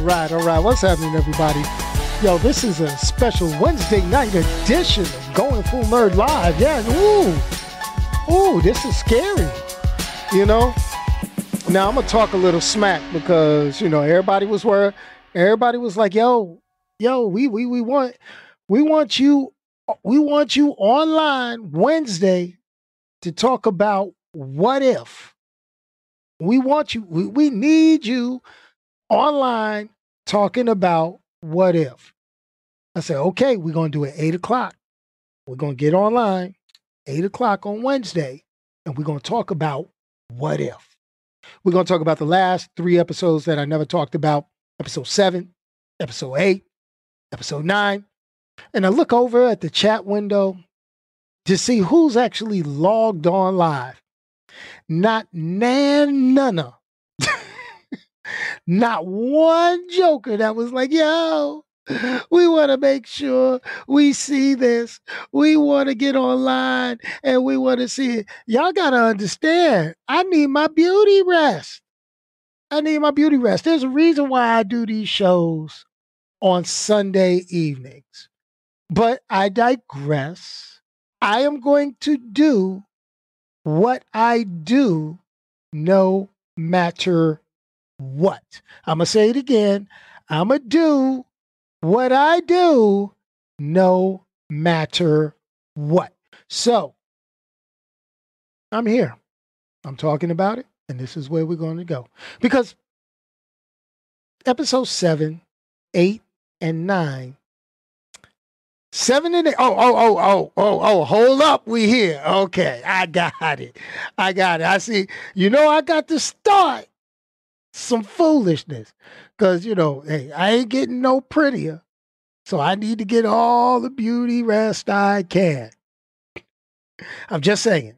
Right, all right. What's happening, everybody? Yo, this is a special Wednesday night edition of Going Full Nerd Live. Yeah, ooh, ooh, this is scary. You know. Now I'm gonna talk a little smack because you know everybody was where everybody was like, "Yo, yo, we we we want we want you we want you online Wednesday to talk about what if." We want you, we, we need you online talking about what if. I said, okay, we're going to do it eight o'clock. We're going to get online eight o'clock on Wednesday, and we're going to talk about what if. We're going to talk about the last three episodes that I never talked about episode seven, episode eight, episode nine. And I look over at the chat window to see who's actually logged on live. Not nan none Not one joker that was like, yo, we want to make sure we see this. We want to get online and we want to see it. Y'all got to understand, I need my beauty rest. I need my beauty rest. There's a reason why I do these shows on Sunday evenings. But I digress. I am going to do what I do no matter what. I'm going to say it again. I'm going to do what I do no matter what. So I'm here. I'm talking about it, and this is where we're going to go. Because episode seven, eight, and nine Seven and eight. Oh, oh, oh, oh, oh, oh, hold up. We here. Okay. I got it. I got it. I see. You know, I got to start some foolishness. Cause, you know, hey, I ain't getting no prettier. So I need to get all the beauty rest I can. I'm just saying.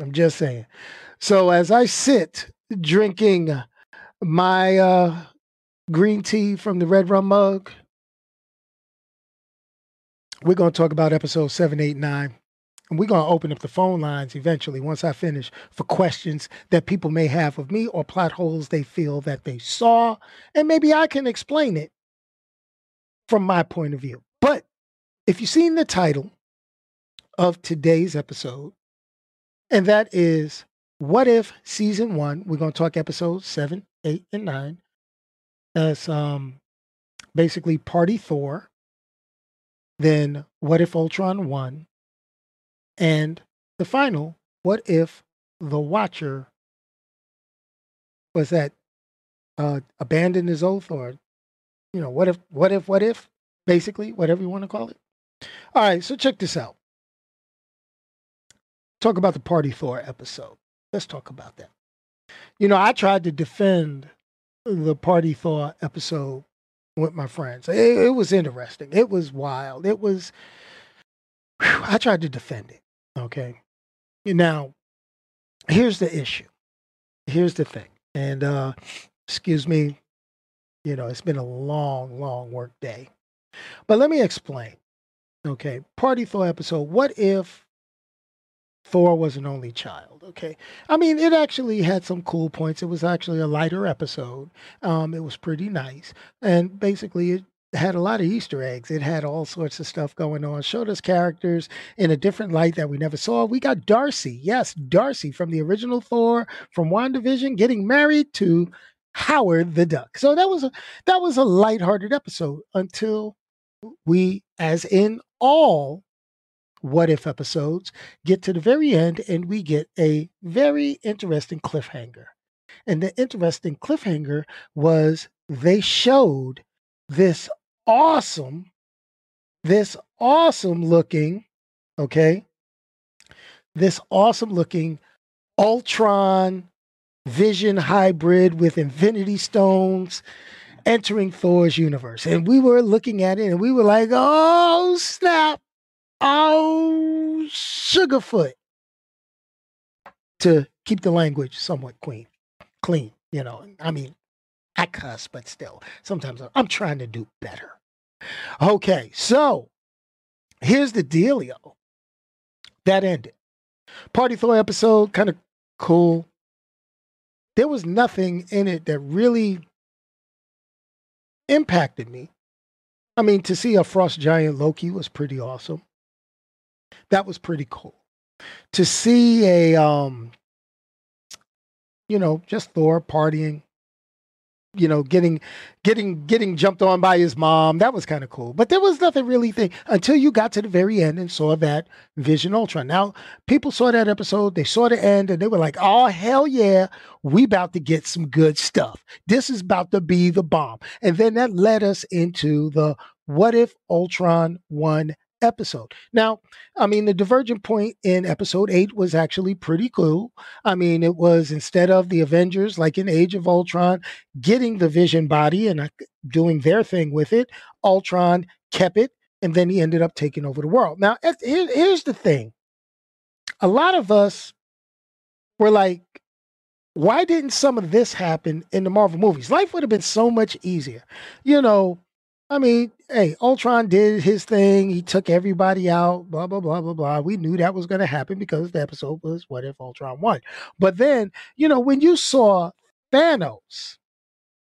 I'm just saying. So as I sit drinking my uh, green tea from the red rum mug, we're going to talk about episode 789. And we're going to open up the phone lines eventually once I finish for questions that people may have of me or plot holes they feel that they saw. And maybe I can explain it from my point of view. But if you've seen the title of today's episode, and that is What If Season 1, we're going to talk episodes 7, 8, and 9. That's um, basically Party Thor then what if Ultron won? And the final, what if the Watcher was that uh, abandoned his oath, or you know, what if, what if, what if, basically, whatever you want to call it. All right, so check this out. Talk about the Party Thor episode. Let's talk about that. You know, I tried to defend the Party Thor episode with my friends. It, it was interesting. It was wild. It was. Whew, I tried to defend it. Okay. Now, here's the issue. Here's the thing. And uh, excuse me, you know, it's been a long, long work day. But let me explain. Okay. Party Thor episode. What if Thor was an only child. Okay, I mean, it actually had some cool points. It was actually a lighter episode. Um, it was pretty nice, and basically, it had a lot of Easter eggs. It had all sorts of stuff going on. Showed us characters in a different light that we never saw. We got Darcy, yes, Darcy from the original Thor from WandaVision, getting married to Howard the Duck. So that was a that was a lighthearted episode until we, as in all what if episodes get to the very end and we get a very interesting cliffhanger. And the interesting cliffhanger was they showed this awesome, this awesome looking, okay, this awesome looking Ultron Vision hybrid with Infinity Stones entering Thor's universe. And we were looking at it and we were like, oh, snap Oh, Sugarfoot. To keep the language somewhat clean, clean, you know. I mean, I cuss, but still, sometimes I'm trying to do better. Okay, so here's the dealio. That ended. Party Thor episode, kind of cool. There was nothing in it that really impacted me. I mean, to see a frost giant Loki was pretty awesome. That was pretty cool. To see a um you know, just Thor partying you know, getting getting getting jumped on by his mom. That was kind of cool. But there was nothing really thing until you got to the very end and saw that Vision Ultron. Now, people saw that episode, they saw the end, and they were like, oh hell yeah, we about to get some good stuff. This is about to be the bomb. And then that led us into the what if Ultron won episode. Now, I mean, the divergent point in episode eight was actually pretty cool. I mean, it was instead of the Avengers, like in Age of Ultron, getting the Vision body and doing their thing with it, Ultron kept it, and then he ended up taking over the world. Now, here's the thing a lot of us were like, why didn't some of this happen in the Marvel movies? Life would have been so much easier. You know, I mean, hey, Ultron did his thing. He took everybody out, blah, blah, blah, blah, blah. We knew that was going to happen because the episode was What If Ultron Won? But then, you know, when you saw Thanos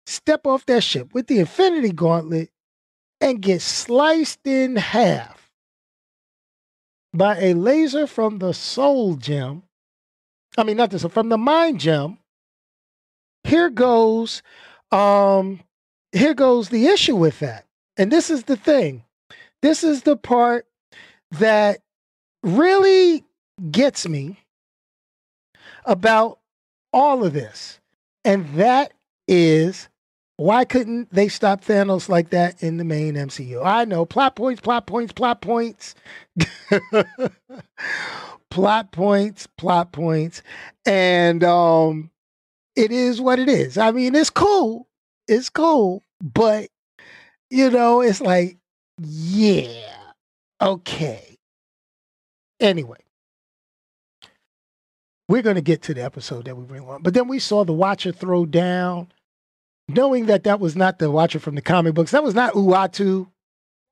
step off that ship with the Infinity Gauntlet and get sliced in half by a laser from the Soul Gem, I mean, not this, from the Mind Gem, here goes um here goes the issue with that. And this is the thing. This is the part that really gets me about all of this. And that is why couldn't they stop Thanos like that in the main MCU? I know plot points, plot points, plot points. plot points, plot points. And um it is what it is. I mean, it's cool it's cool, but you know, it's like, yeah, okay. Anyway, we're going to get to the episode that we bring on. But then we saw the Watcher throw down, knowing that that was not the Watcher from the comic books. That was not Uatu.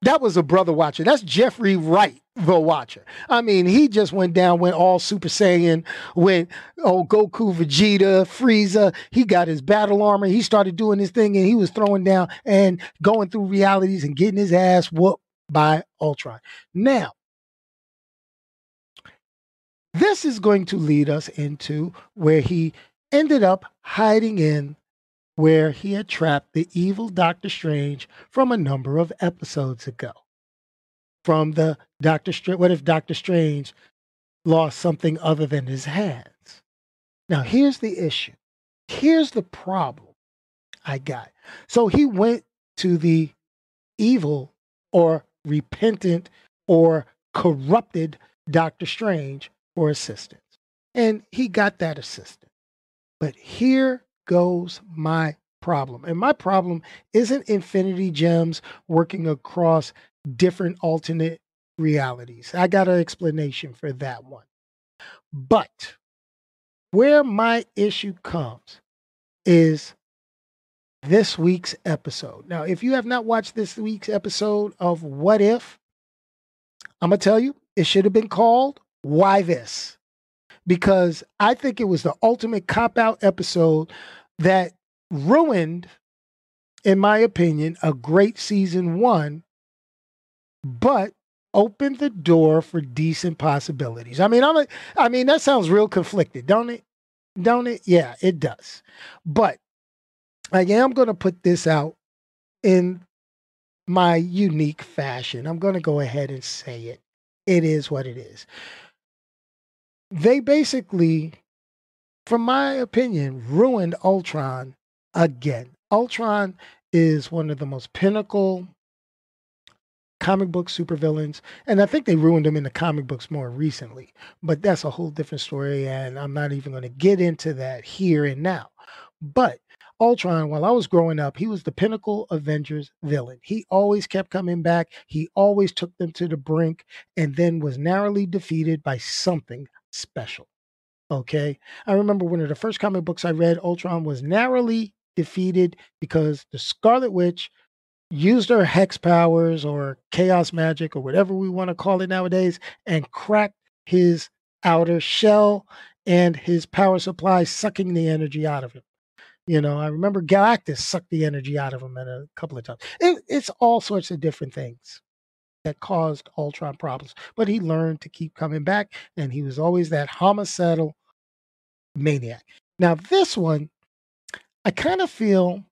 That was a brother Watcher. That's Jeffrey Wright the Watcher. I mean, he just went down, went all Super Saiyan, went, oh, Goku, Vegeta, Frieza. He got his battle armor. He started doing his thing and he was throwing down and going through realities and getting his ass whooped by Ultron. Now, this is going to lead us into where he ended up hiding in where he had trapped the evil Doctor Strange from a number of episodes ago from the Doctor Strange. What if Doctor Strange lost something other than his hands? Now, here's the issue. Here's the problem I got. So he went to the evil or repentant or corrupted Doctor Strange for assistance. And he got that assistance. But here goes my problem. And my problem isn't Infinity Gems working across different alternate realities. I got an explanation for that one. But where my issue comes is this week's episode. Now, if you have not watched this week's episode of What If, I'm going to tell you, it should have been called Why This? Because I think it was the ultimate cop out episode that ruined, in my opinion, a great season one but opened the door for decent possibilities. I mean, I'm a, I mean, that sounds real conflicted, don't it? Don't it? Yeah, it does. But I am going to put this out in my unique fashion. I'm going to go ahead and say it. It is what it is. They basically, from my opinion, ruined Ultron again. Ultron is one of the most pinnacle comic book supervillains, and I think they ruined him in the comic books more recently. But that's a whole different story, and I'm not even going to get into that here and now. But Ultron, while I was growing up, he was the pinnacle Avengers villain. He always kept coming back. He always took them to the brink and then was narrowly defeated by something special. Okay. I remember one of the first comic books I read, Ultron was narrowly defeated because the Scarlet Witch used her hex powers or chaos magic or whatever we want to call it nowadays and cracked his outer shell and his power supply, sucking the energy out of him. You know, I remember Galactus sucked the energy out of him a couple of times. It, it's all sorts of different things that caused Ultron problems. But he learned to keep coming back, and he was always that homicidal maniac. Now, this one, I kind of feel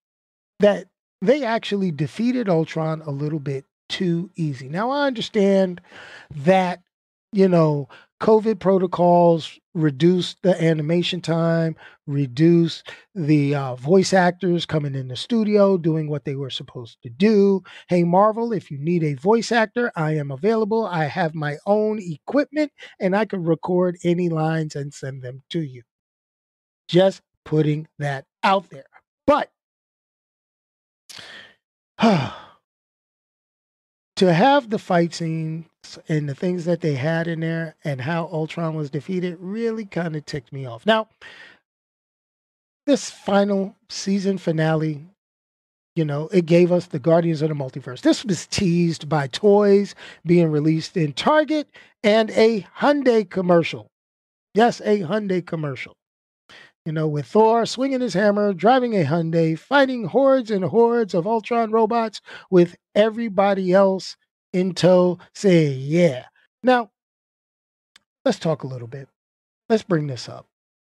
that they actually defeated Ultron a little bit too easy. Now, I understand that, you know, COVID protocols reduced the animation time, reduced the uh, voice actors coming in the studio doing what they were supposed to do. Hey, Marvel, if you need a voice actor, I am available. I have my own equipment and I can record any lines and send them to you. Just putting that out there. But to have the fight scenes and the things that they had in there and how Ultron was defeated really kind of ticked me off. Now, this final season finale, you know, it gave us the Guardians of the Multiverse. This was teased by toys being released in Target and a Hyundai commercial. Yes, a Hyundai commercial you know, with Thor swinging his hammer, driving a Hyundai, fighting hordes and hordes of Ultron robots with everybody else in tow, say, yeah. Now, let's talk a little bit. Let's bring this up.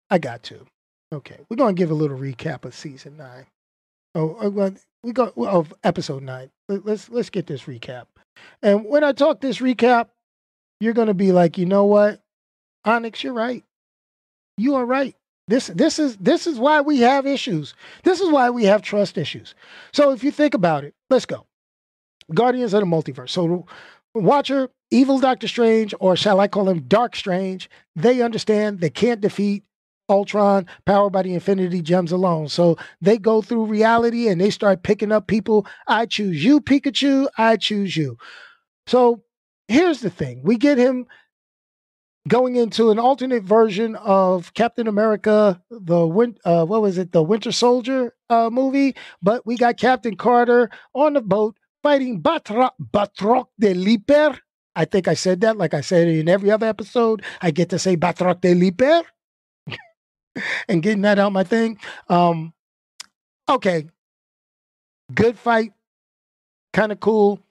I got to. Okay, we're to give a little recap of season nine. Oh, oh well, we got of episode nine. Let's let's get this recap. And when I talk this recap, you're to be like, you know what, Onyx, you're right. You are right. This this is this is why we have issues. This is why we have trust issues. So if you think about it, let's go. Guardians of the Multiverse. So Watcher, evil Doctor Strange, or shall I call him Dark Strange, they understand they can't defeat Ultron powered by the Infinity Gems alone. So they go through reality and they start picking up people. I choose you, Pikachu. I choose you. So here's the thing we get him going into an alternate version of Captain America, the win- uh, what was it, the Winter Soldier uh, movie. But we got Captain Carter on the boat fighting Batra- Batroc de Leaper. I think I said that, like I said in every other episode. I get to say Batroc de Leaper and getting that out my thing. Um, okay, good fight, kind of cool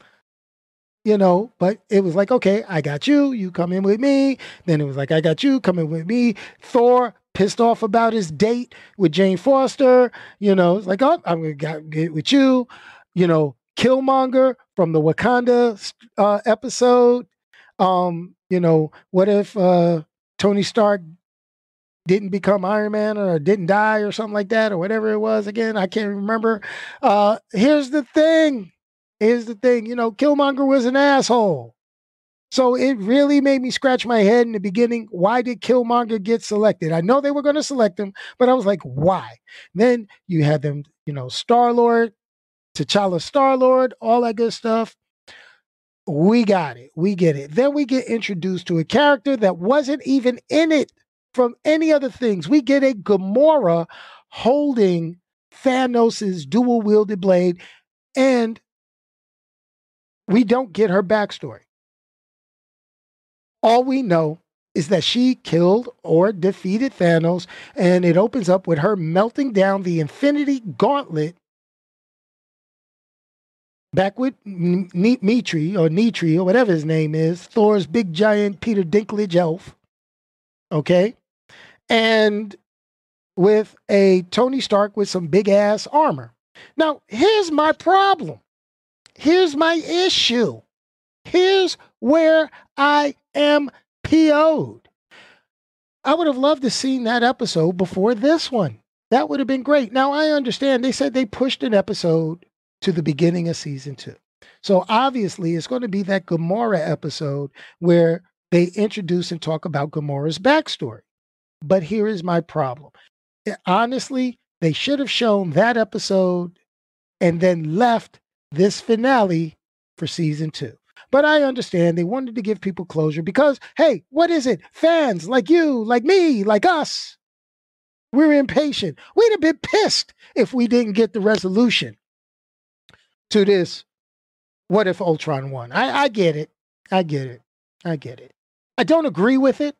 you know, but it was like, okay, I got you, you come in with me. Then it was like, I got you, come in with me. Thor pissed off about his date with Jane Foster, you know, it's like, oh, I'm gonna get with you, you know, Killmonger from the Wakanda uh, episode. Um, you know, what if uh, Tony Stark didn't become Iron Man or didn't die or something like that or whatever it was again? I can't remember. Uh, here's the thing Here's the thing, you know, Killmonger was an asshole. So it really made me scratch my head in the beginning. Why did Killmonger get selected? I know they were going to select him, but I was like, why? Then you had them, you know, Star Lord, T'Challa Star Lord, all that good stuff. We got it. We get it. Then we get introduced to a character that wasn't even in it from any other things. We get a Gamora holding Thanos' dual wielded blade and we don't get her backstory. All we know is that she killed or defeated Thanos, and it opens up with her melting down the Infinity Gauntlet back with Mitri or Nitri or whatever his name is, Thor's big giant Peter Dinklage elf. Okay. And with a Tony Stark with some big ass armor. Now, here's my problem here's my issue. Here's where I am PO'd. I would have loved to seen that episode before this one. That would have been great. Now I understand they said they pushed an episode to the beginning of season two. So obviously it's going to be that Gamora episode where they introduce and talk about Gamora's backstory. But here is my problem. Eh, honestly, they should have shown that episode and then left this finale for season two. But I understand they wanted to give people closure because, hey, what is it? Fans like you, like me, like us, we're impatient. We'd have been pissed if we didn't get the resolution to this. What if Ultron won? I, I get it. I get it. I get it. I don't agree with it.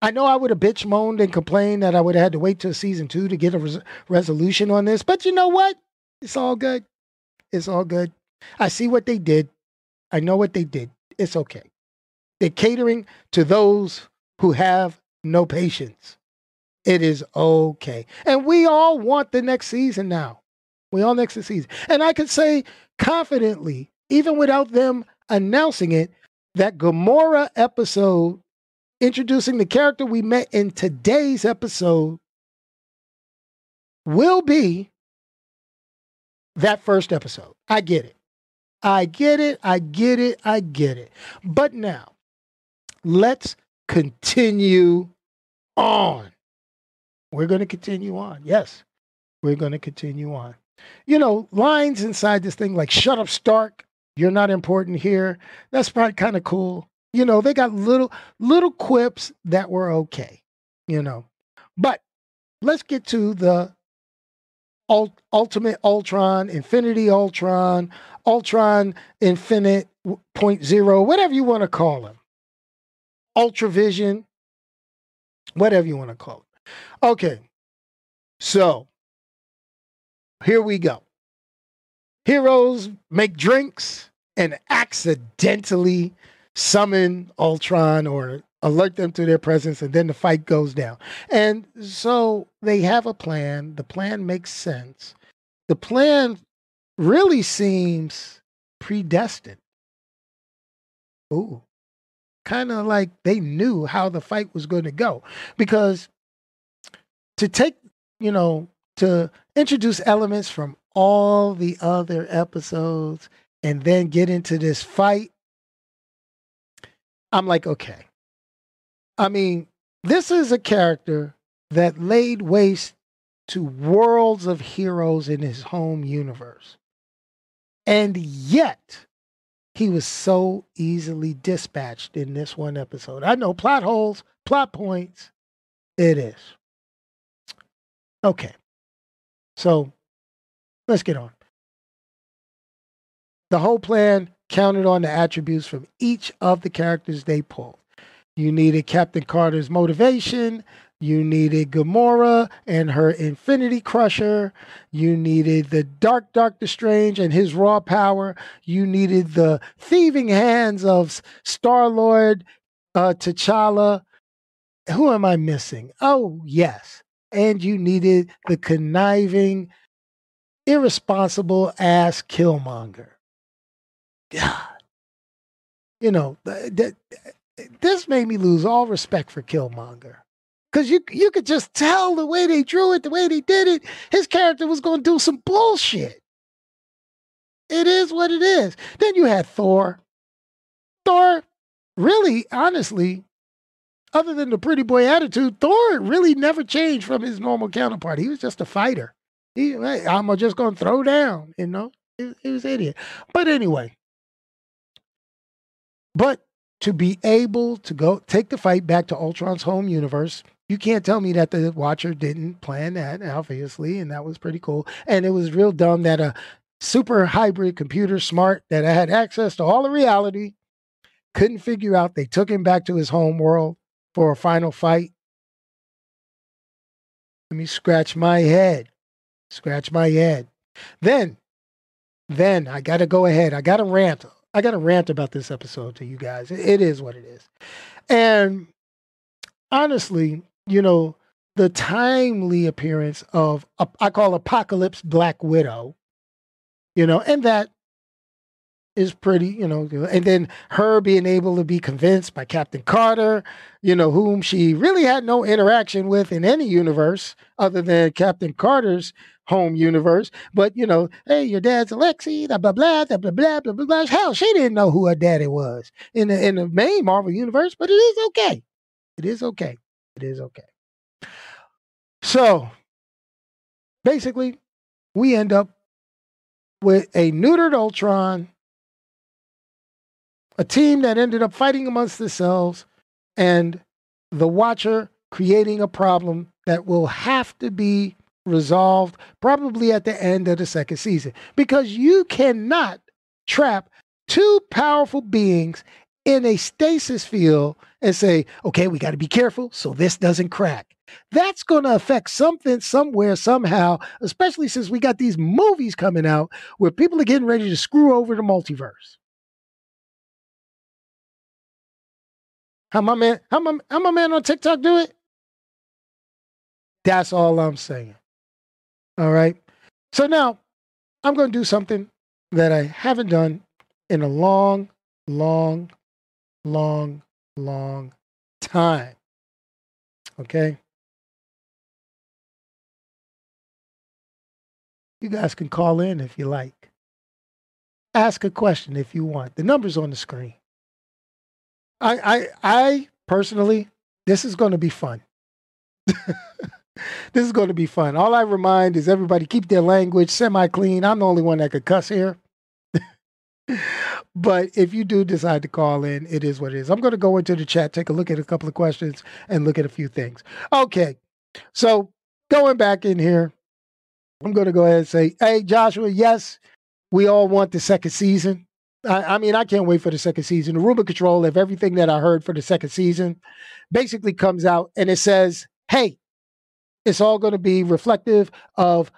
I know I would have bitch moaned and complained that I would have had to wait till season two to get a res- resolution on this, but you know what? It's all good. It's all good. I see what they did. I know what they did. It's okay. They're catering to those who have no patience. It is okay. And we all want the next season now. We all next to season. And I can say confidently, even without them announcing it, that Gamora episode introducing the character we met in today's episode will be that first episode. I get it. I get it. I get it. I get it. But now, let's continue on. We're going to continue on. Yes, we're going to continue on. You know, lines inside this thing like, shut up, Stark. You're not important here. That's probably kind of cool. You know, they got little little quips that were okay, you know. But let's get to the ult- Ultimate Ultron, Infinity Ultron, Ultron Infinite Point Zero, whatever you want to call him. Ultravision, whatever you want to call it. Okay. So here we go. Heroes make drinks and accidentally summon Ultron or alert them to their presence, and then the fight goes down. And so they have a plan. The plan makes sense. The plan really seems predestined. Ooh. Kind of like they knew how the fight was going to go. Because to take, you know, to introduce elements from all the other episodes and then get into this fight I'm like, okay. I mean, this is a character that laid waste to worlds of heroes in his home universe. And yet, he was so easily dispatched in this one episode. I know plot holes, plot points. It is. Okay. So let's get on. The whole plan counted on the attributes from each of the characters they pulled. You needed Captain Carter's motivation. You needed Gamora and her Infinity Crusher. You needed the Dark Doctor Strange and his raw power. You needed the thieving hands of Star Lord, uh, T'Challa. Who am I missing? Oh, yes. And you needed the conniving, irresponsible ass Killmonger. God. You know, that this made me lose all respect for Killmonger. Cause you you could just tell the way they drew it, the way they did it, his character was gonna do some bullshit. It is what it is. Then you had Thor. Thor, really, honestly, other than the pretty boy attitude, Thor really never changed from his normal counterpart. He was just a fighter. He, I'm just gonna throw down, you know. He, he was an idiot. But anyway, but to be able to go take the fight back to Ultron's home universe, you can't tell me that the Watcher didn't plan that, obviously, and that was pretty cool. And it was real dumb that a super hybrid computer smart that had access to all the reality couldn't figure out they took him back to his home world for a final fight. Let me scratch my head. Scratch my head. Then, then I got to go ahead. I got to rant I got to rant about this episode to you guys. It is what it is. And honestly, you know, the timely appearance of I call Apocalypse Black Widow, you know, and that is pretty, you know, and then her being able to be convinced by Captain Carter, you know, whom she really had no interaction with in any universe other than Captain Carter's home universe. But you know, hey, your dad's Alexei, blah blah blah, blah blah blah blah blah. blah. Hell, she didn't know who her daddy was in the in the main Marvel universe, but it is okay. It is okay. It is okay. So basically, we end up with a neutered Ultron, a team that ended up fighting amongst themselves, and the Watcher creating a problem that will have to be resolved probably at the end of the second season because you cannot trap two powerful beings in a stasis field and say, okay, we got to be careful so this doesn't crack. That's going to affect something somewhere, somehow, especially since we got these movies coming out where people are getting ready to screw over the multiverse. How my man, how my, how my man on TikTok do it? That's all I'm saying. All right. So now I'm going to do something that I haven't done in a long, long, long, long time. Okay. You guys can call in if you like. Ask a question if you want. The number's on the screen. I I I personally, this is going to be fun. this is going to be fun. All I remind is everybody keep their language semi clean. I'm the only one that could cuss here. but if you do decide to call in, it is what it is. I'm going to go into the chat, take a look at a couple of questions, and look at a few things. Okay. So going back in here, I'm going to go ahead and say, hey, Joshua, yes, we all want the second season. I, I, mean, I can't wait for the second season. The Rumor Control of everything that I heard for the second season basically comes out and it says, hey, it's all going to be reflective of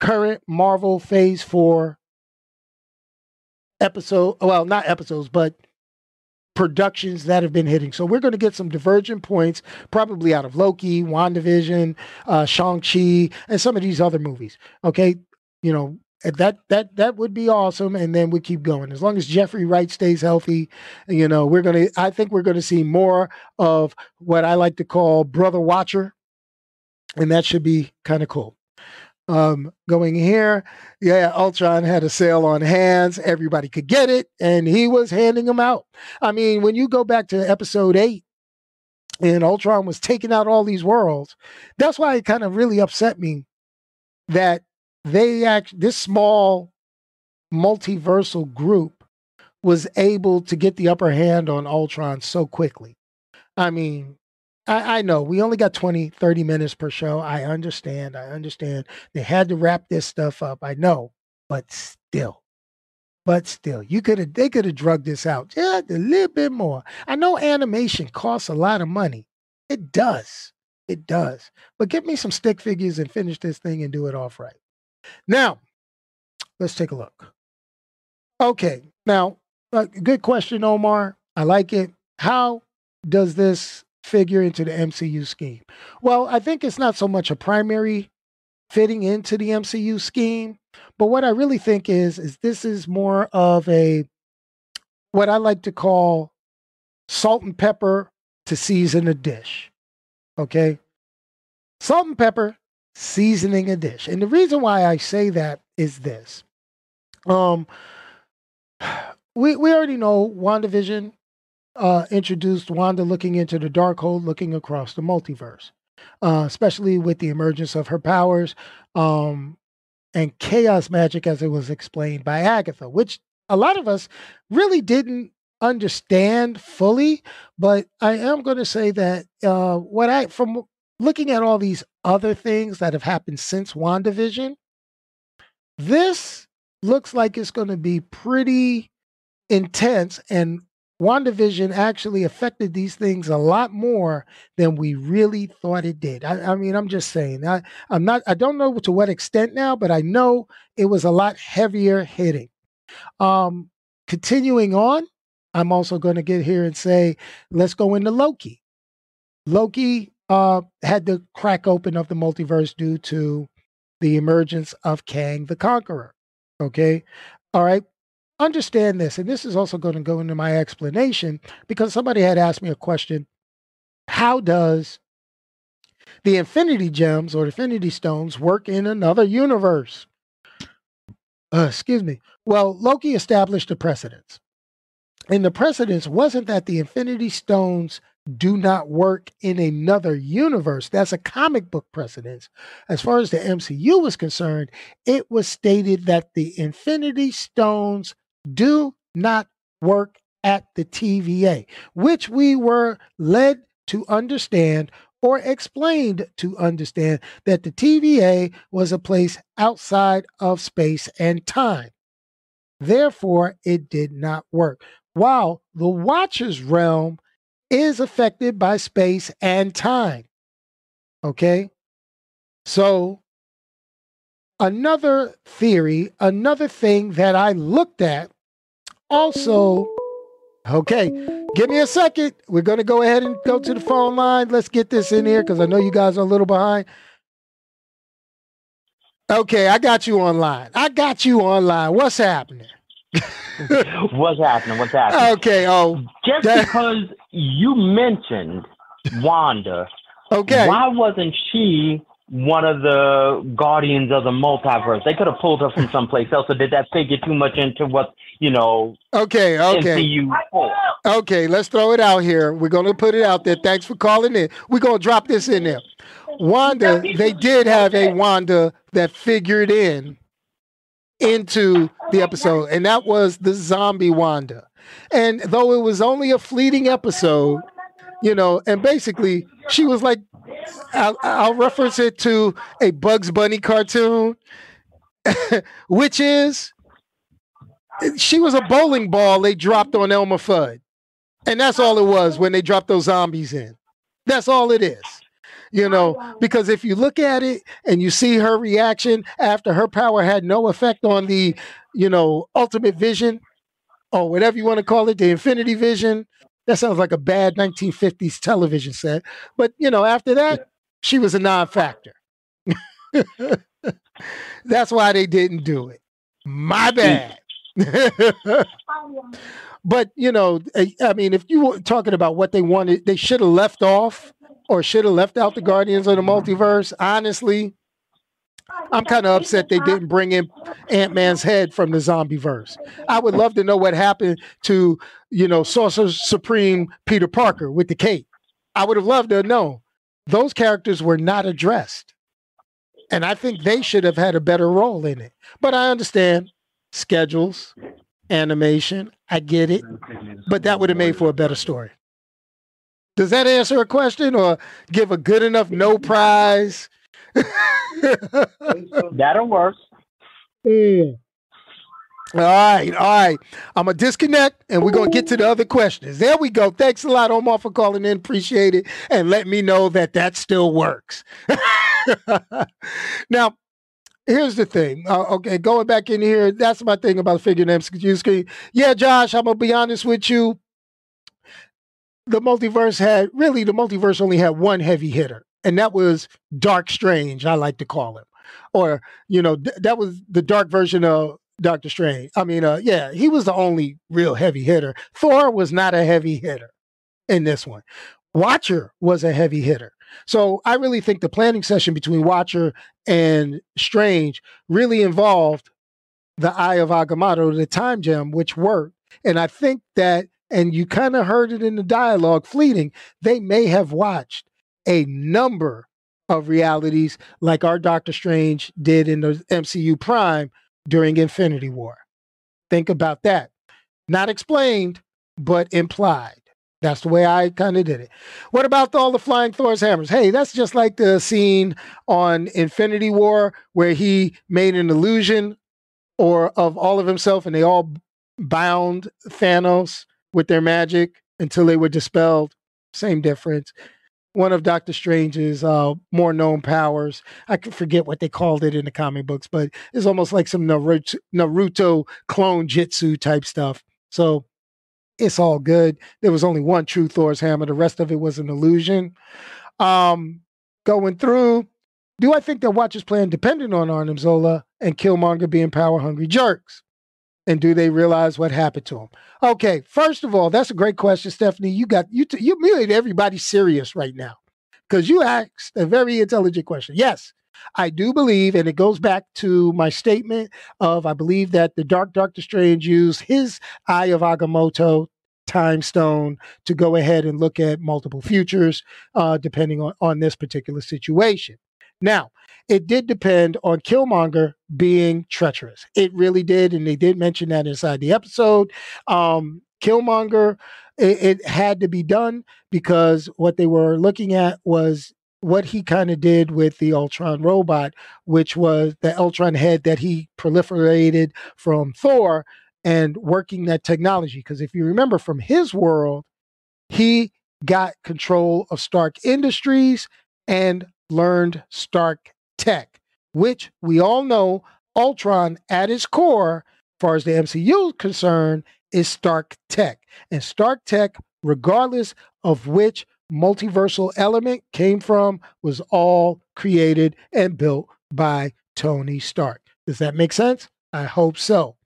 current Marvel Phase 4 episode. Well, not episodes, but productions that have been hitting. So we're going to get some divergent points, probably out of Loki, WandaVision, uh, Shang-Chi, and some of these other movies. Okay. You know, that that that would be awesome and then we keep going. As long as jeffrey wright stays healthy you know we're gonna i think we're gonna see more of what i like to call brother watcher and that should be kind of cool. Um, going here yeah ultron had a sale on hands. Everybody could get it and he was handing them out. I mean when you go back to episode eight and ultron was taking out all these worlds that's why it kind of really upset me that they act this small multiversal group was able to get the upper hand on Ultron so quickly. I mean, I, I, know we only got 20, 30 minutes per show. I understand. I understand. They had to wrap this stuff up. I know, but still. But still, you could have they could have drugged this out just a little bit more. I know animation costs a lot of money. It does. It does. But give me some stick figures and finish this thing and do it off right. Now, let's take a look. Okay, now, uh, good question, Omar. I like it. How does this figure into the MCU scheme? Well, I think it's not so much a primary fitting into the MCU scheme, but what I really think is is this is more of a what I like to call salt and pepper to season a dish. Okay? Salt and pepper seasoning a dish. And the reason why I say that is this. Um we we already know WandaVision uh introduced Wanda looking into the Darkhold, looking across the multiverse. Uh, especially with the emergence of her powers um and chaos magic as it was explained by Agatha, which a lot of us really didn't understand fully, but I am going to say that uh, what I from looking at all these other things that have happened since WandaVision, this looks like it's going to be pretty intense. And WandaVision actually affected these things a lot more than we really thought it did. I, I mean, I'm just saying. I, I'm not. I don't know to what extent now, but I know it was a lot heavier hitting. Um, continuing on, I'm also going to get here and say, let's go into Loki. Loki uh, had the crack open of the multiverse due to the emergence of Kang the Conqueror. Okay. All right. Understand this. And this is also going to go into my explanation because somebody had asked me a question How does the Infinity Gems or Infinity Stones work in another universe? Uh, excuse me. Well, Loki established a precedence. And the precedence wasn't that the Infinity Stones do not work in another universe. That's a comic book precedence. As far as the MCU was concerned, it was stated that the Infinity Stones do not work at the TVA, which we were led to understand or explained to understand that the TVA was a place outside of space and time. Therefore, it did not work. While the Watcher's realm is affected by space and time. Okay? So, another theory, another thing that I looked at also, okay, give me a second. We're going to go ahead and go to the phone line. Let's get this in here because I know you guys are a little behind. Okay, I got you online. I got you online. What's happening? What's happening? What's happening? Okay. Oh, just that... because you mentioned Wanda, okay, why wasn't she one of the guardians of the multiverse? They could have pulled her from someplace else. Or did that figure too much into what you know? Okay. Okay. MCU Okay. Let's throw it out here. We're gonna put it out there. Thanks for calling in. We're gonna drop this in there. Wanda, they did have a Wanda that figured in into the episode, and that was the zombie Wanda. And though it was only a fleeting episode, you know, and basically she was like, I'll, I'll reference it to a Bugs Bunny cartoon, which is she was a bowling ball they dropped on Elmer Fudd. And that's all it was when they dropped those zombies in. That's all it is you know, because if you look at it and you see her reaction after her power had no effect on the, you know, ultimate vision or whatever you want to call it, the infinity vision, that sounds like a bad 1950s television set. But, you know, after that, she was a non factor. That's why they didn't do it. My bad. but you know, eh, I mean, if you were talking about what they wanted, they should have left off or should have left out the Guardians of the Multiverse. Honestly, I'm kind of upset they didn't bring in Ant Man's head from the zombie verse. I would love to know what happened to, you know, Sorcerer Supreme Peter Parker with the cape. I would have loved to know. Those characters were not addressed. And I think they should have had a better role in it. But I understand schedules, animation. I get it. But that would have made for a better story. Does that answer a question or give a good enough no prize? That'll work. Mm. All right, all right. I'm gonna disconnect and we're gonna get to the other questions. There we go. Thanks a lot, Omar, for calling in. Appreciate it, and let me know that that still works. now, here's the thing. Uh, okay, going back in here, that's my thing about figuring MCU screen. Yeah, Josh, I'm gonna be honest with you the multiverse had really the multiverse only had one heavy hitter, and that was Dark Strange. I like to call him, or you know, th- that was the dark version of Doctor Strange. I mean, uh, yeah, he was the only real heavy hitter. Thor was not a heavy hitter in this one. Watcher was a heavy hitter. So I really think the planning session between Watcher and Strange really involved the Eye of Agamotto, the time gem, which worked. And I think that and you kind of heard it in the dialogue fleeting, they may have watched a number of realities like our Doctor Strange did in the MCU Prime during Infinity War. Think about that. Not explained, but implied. That's the way I kind of did it. What about all the flying Thor's hammers? Hey, that's just like the scene on Infinity War where he made an illusion or of all of himself and they all bound Thanos with their magic until they were dispelled. Same difference. One of Doctor Strange's uh, more known powers, I can forget what they called it in the comic books, but it's almost like some Naruto, clone jitsu type stuff. So it's all good. There was only one true Thor's hammer. The rest of it was an illusion. Um, going through, do I think that Watcher's plan depended on Arnim Zola and Killmonger being power hungry jerks? And do they realize what happened to them? Okay, first of all, that's a great question, Stephanie. You got you t- you made everybody serious right now because you asked a very intelligent question. Yes, I do believe, and it goes back to my statement of I believe that the Dark Doctor Strange used his Eye of Agamotto time stone to go ahead and look at multiple futures, uh, depending on, on this particular situation. Now, it did depend on Killmonger being treacherous. It really did, and they did mention that inside the episode. Um, Killmonger, it, it had to be done because what they were looking at was what he kind of did with the Ultron robot, which was the Ultron head that he proliferated from Thor and working that technology. Because if you remember from his world, he got control of Stark Industries and learned Stark Tech, which we all know Ultron at its core, as far as the MCU is concerned, is Stark Tech. And Stark Tech, regardless of which multiversal element came from, was all created and built by Tony Stark. Does that make sense? I hope so.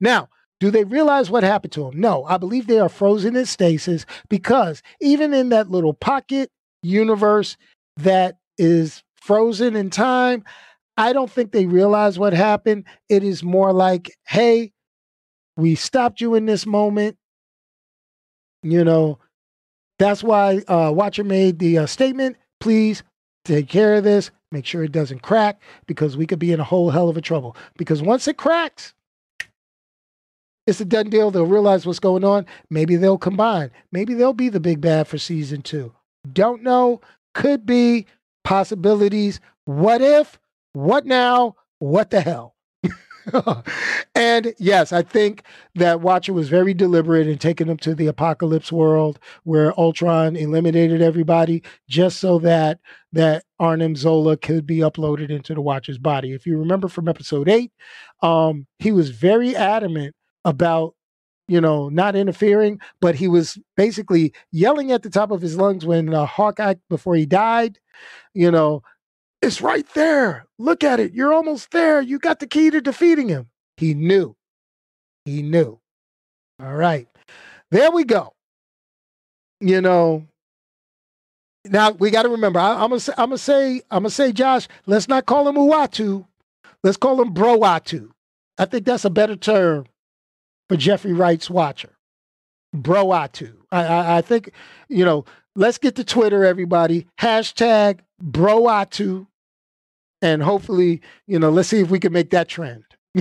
Now, do they realize what happened to him? No, I believe they are frozen in stasis because even in that little pocket universe that is frozen in time, I don't think they realize what happened. It is more like, hey, we stopped you in this moment. You know, that's why uh, Watcher made the uh, statement. Please take care of this. Make sure it doesn't crack because we could be in a whole hell of a trouble. Because once it cracks, it's a done deal. They'll realize what's going on. Maybe they'll combine. Maybe they'll be the big bad for season two. Don't know. Could be possibilities. What if? What now? What the hell? and yes, I think that Watcher was very deliberate in taking them to the apocalypse world where Ultron eliminated everybody just so that that Arnim Zola could be uploaded into the Watcher's body. If you remember from episode eight, um, he was very adamant about you know, not interfering, but he was basically yelling at the top of his lungs when uh, Hawkeye, before he died, you know, it's right there. Look at it. You're almost there. You got the key to defeating him. He knew. He knew. All right. There we go. You know, now we got to remember. I, am gonna say, I'm gonna say, I'm gonna say, Josh. Let's not call him Uatu. Let's call him Broatu. I think that's a better term for Jeffrey Wright's Watcher. Broatu. I, I, I think, you know, let's get to Twitter, everybody. Hashtag Broatu and hopefully, you know, let's see if we can make that trend.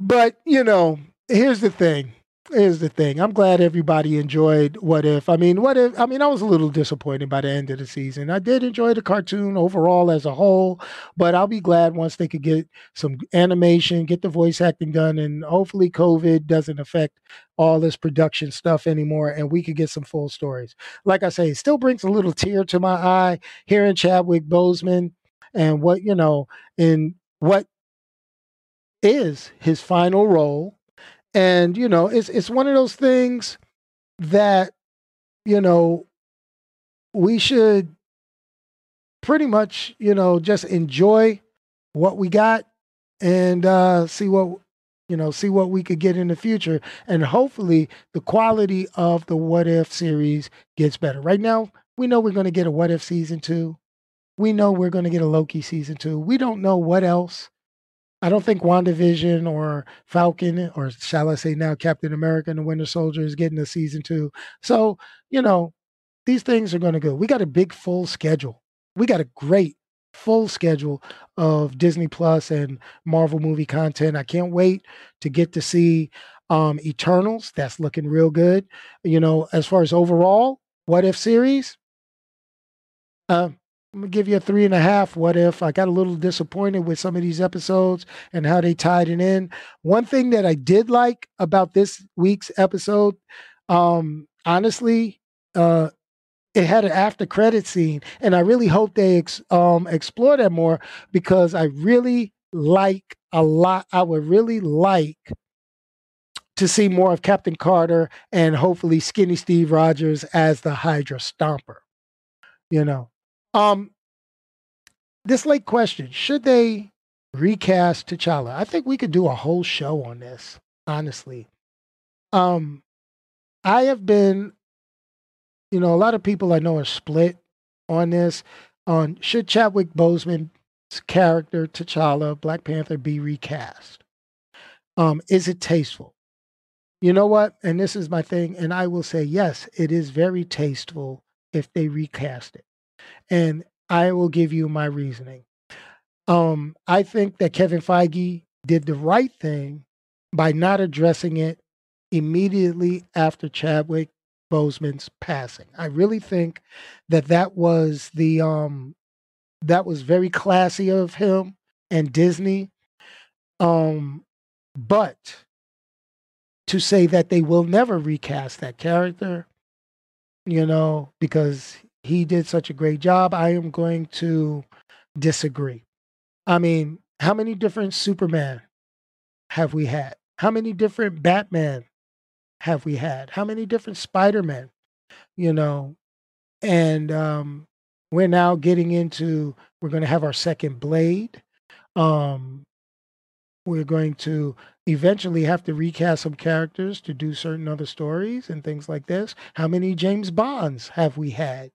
but, you know, here's the thing. Here's the thing. I'm glad everybody enjoyed What If. I mean, What If? I mean, I was a little disappointed by the end of the season. I did enjoy the cartoon overall as a whole, but I'll be glad once they could get some animation, get the voice acting done, and hopefully COVID doesn't affect all this production stuff anymore and we could get some full stories. Like I say, it still brings a little tear to my eye hearing Chadwick Boseman and what, you know, in what is his final role and you know, it's it's one of those things that you know we should pretty much, you know, just enjoy what we got and uh see what you know, see what we could get in the future. And hopefully the quality of the What If series gets better. Right now, we know we're going to get a What If season two. We know we're going to get a Loki season two. We don't know what else I don't think WandaVision or Falcon, or shall I say now Captain America and the Winter Soldier is getting a season two. So, you know, these things are going to go. We got a big full schedule. We got a great full schedule of Disney Plus and Marvel movie content. I can't wait to get to see um Eternals. That's looking real good. You know, as far as overall, what if series? Uh, I'm gonna give you a three and a half. What if I got a little disappointed with some of these episodes and how they tied it in? One thing that I did like about this week's episode, um, honestly, uh, it had an after credit scene, and I really hope they ex- um, explore that more because I really like a lot. I would really like to see more of Captain Carter and hopefully Skinny Steve Rogers as the Hydra Stomper. You know, um, this late question: Should they recast T'Challa? I think we could do a whole show on this. Honestly, um, I have been, you know, a lot of people I know are split on this. On should Chadwick Boseman's character T'Challa, Black Panther, be recast? Um, is it tasteful? You know what? And this is my thing, and I will say yes, it is very tasteful if they recast it. And I will give you my reasoning. Um, I think that Kevin Feige did the right thing by not addressing it immediately after Chadwick Boseman's passing. I really think that that was the um that was very classy of him and Disney. Um but to say that they will never recast that character, you know, because he did such a great job. I am going to disagree. I mean, how many different Superman have we had? How many different Batman have we had? How many different Spider-Man? You know, and um, we're now getting into we're going to have our second Blade. Um, we're going to eventually have to recast some characters to do certain other stories and things like this. How many James Bonds have we had?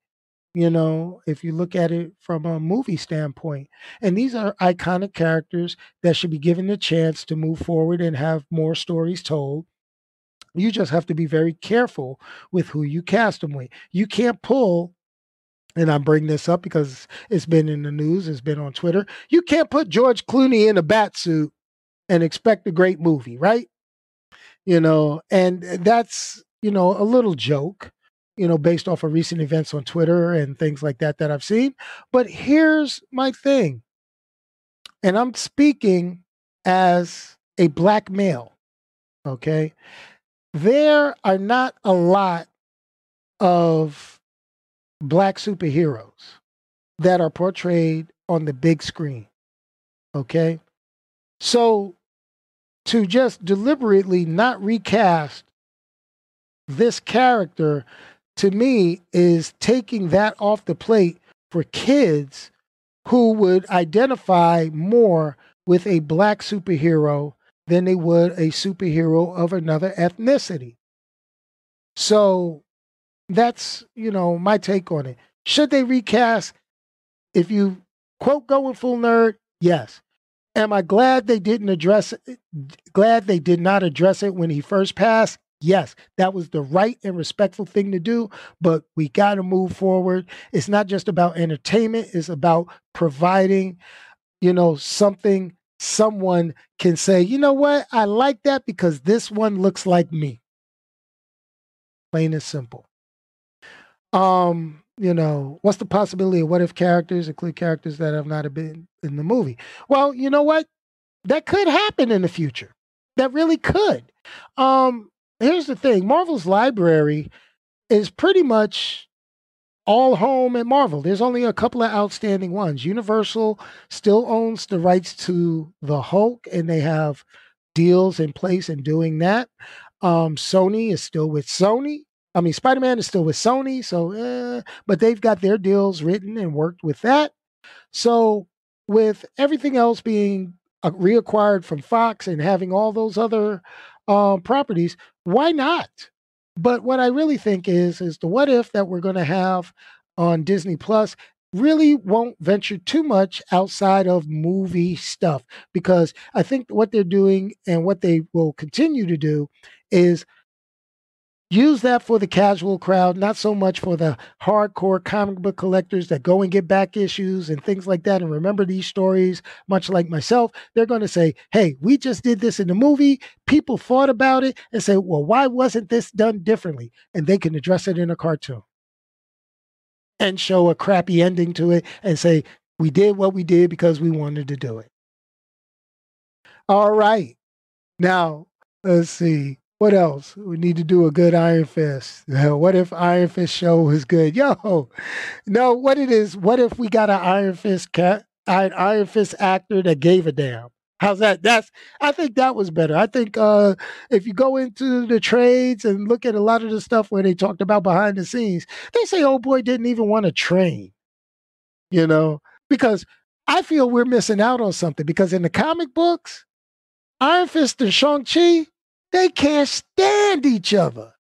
You know, if you look at it from a movie standpoint. And these are iconic characters that should be given the chance to move forward and have more stories told. You just have to be very careful with who you cast them with. You can't pull and I bring this up because it's been in the news, it's been on Twitter. You can't put George Clooney in a bat suit and expect a great movie, right? You know, and that's, you know, a little joke, you know, based off of recent events on Twitter and things like that that I've seen. But here's my thing. And I'm speaking as a black male, okay? There are not a lot of black superheroes that are portrayed on the big screen. Okay. So to just deliberately not recast this character to me is taking that off the plate for kids who would identify more with a black superhero than they would a superhero of another ethnicity. So that's, you know, my take on it. Should they recast? If you quote going full nerd, yes. Am I glad they didn't address it? Glad they did not address it when he first passed? Yes, that was the right and respectful thing to do, but we got to move forward. It's not just about entertainment, it's about providing, you know, something someone can say, you know what, I like that because this one looks like me. Plain and simple. Um, you know, what's the possibility of what if characters include characters that have not been in the movie? Well, you know what? That could happen in the future. That really could. Um, here's the thing Marvel's library is pretty much all home at Marvel. There's only a couple of outstanding ones. Universal still owns the rights to the Hulk, and they have deals in place in doing that. Um, Sony is still with Sony. I mean, Spider Man is still with Sony, so eh, but they've got their deals written and worked with that. So with everything else being uh, reacquired from Fox and having all those other um, properties, why not? But what I really think is is the what if that we're going to have on Disney Plus really won't venture too much outside of movie stuff because I think what they're doing and what they will continue to do is use that for the casual crowd, not so much for the hardcore comic book collectors that go and get back issues and things like that and remember these stories, much like myself. They're going to say, hey, we just did this in the movie. People thought about it and say, well, why wasn't this done differently? And they can address it in a cartoon and show a crappy ending to it and say, we did what we did because we wanted to do it. All right. Now, let's see. What else? We need to do a good Iron Fist. What if Iron Fist show was good? Yo, no, what it is, what if we got an Iron Fist cat, an Iron Fist actor that gave a damn? How's that? That's I think that was better. I think uh if you go into the trades and look at a lot of the stuff where they talked about behind the scenes, they say old boy didn't even want to train. You know, because I feel we're missing out on something because in the comic books, Iron Fist and Shang-Chi, they can't stand each other.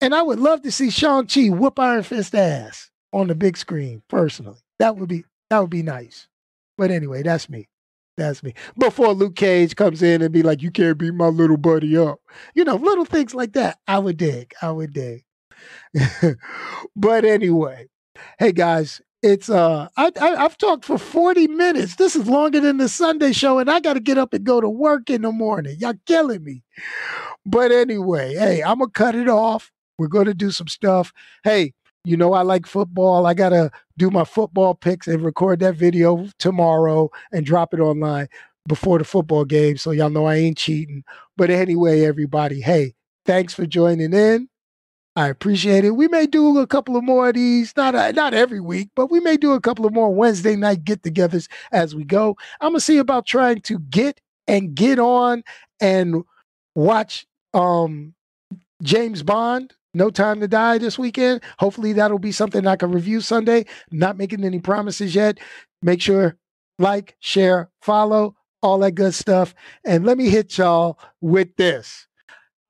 And I would love to see Shang-Chi whoop Iron Fist ass on the big screen, personally. That would be that would be nice. But anyway, that's me. That's me. Before Luke Cage comes in and be like, you can't beat my little buddy up. You know, little things like that. I would dig. I would dig. but anyway, hey guys, it's uh I, I have talked for 40 minutes. This is longer than the Sunday show, and I gotta get up and go to work in the morning. Y'all killing me. But anyway, hey, I'm gonna cut it off. We're gonna do some stuff. Hey, you know I like football. I gotta do my football picks and record that video tomorrow and drop it online before the football game. So y'all know I ain't cheating. But anyway, everybody, hey, thanks for joining in. I appreciate it. We may do a couple of more of these, not uh, not every week, but we may do a couple of more Wednesday night get-togethers as we go. I'm gonna see about trying to get and get on and watch um James Bond, No Time to Die this weekend. Hopefully that'll be something I can review Sunday. Not making any promises yet. Make sure like, share, follow, all that good stuff. And let me hit y'all with this.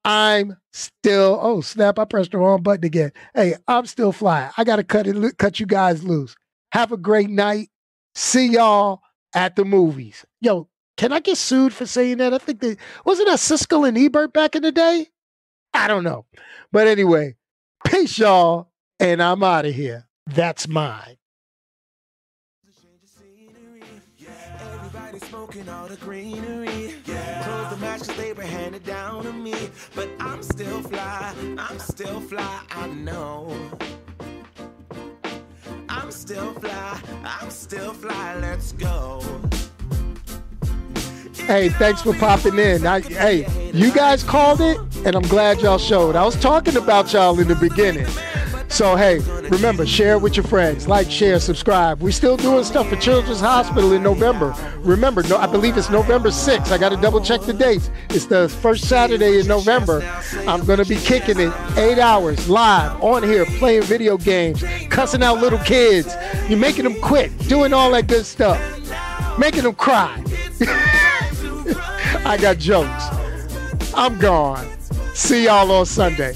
I'm still oh snap! I pressed the wrong button again. Hey, I'm still flying. I gotta cut it, cut you guys loose. Have a great night. See y'all at the movies. Yo, can I get sued for saying that? I think they wasn't that Siskel and Ebert back in the day. I don't know, but anyway, peace, y'all, and I'm out of here. That's mine. The greenery. Yeah. Close the match cause they were handed down to me. But I'm still fly, I'm still fly, I know. I'm still fly, I'm still fly, let's go. Hey, thanks for popping in. I, hey, you guys called it, and I'm glad y'all showed. I was talking about y'all in the beginning. So, hey, remember, share with your friends. Like, share, subscribe. We're still doing stuff for Children's Hospital in November. Remember, no, I believe it's November 6th. I got to double check the dates. It's the first Saturday in November. I'm going to be kicking it eight hours live on here, playing video games, cussing out little kids. You're making them quit, doing all that good stuff, making them cry. I got jokes. I'm gone. See y'all on Sunday.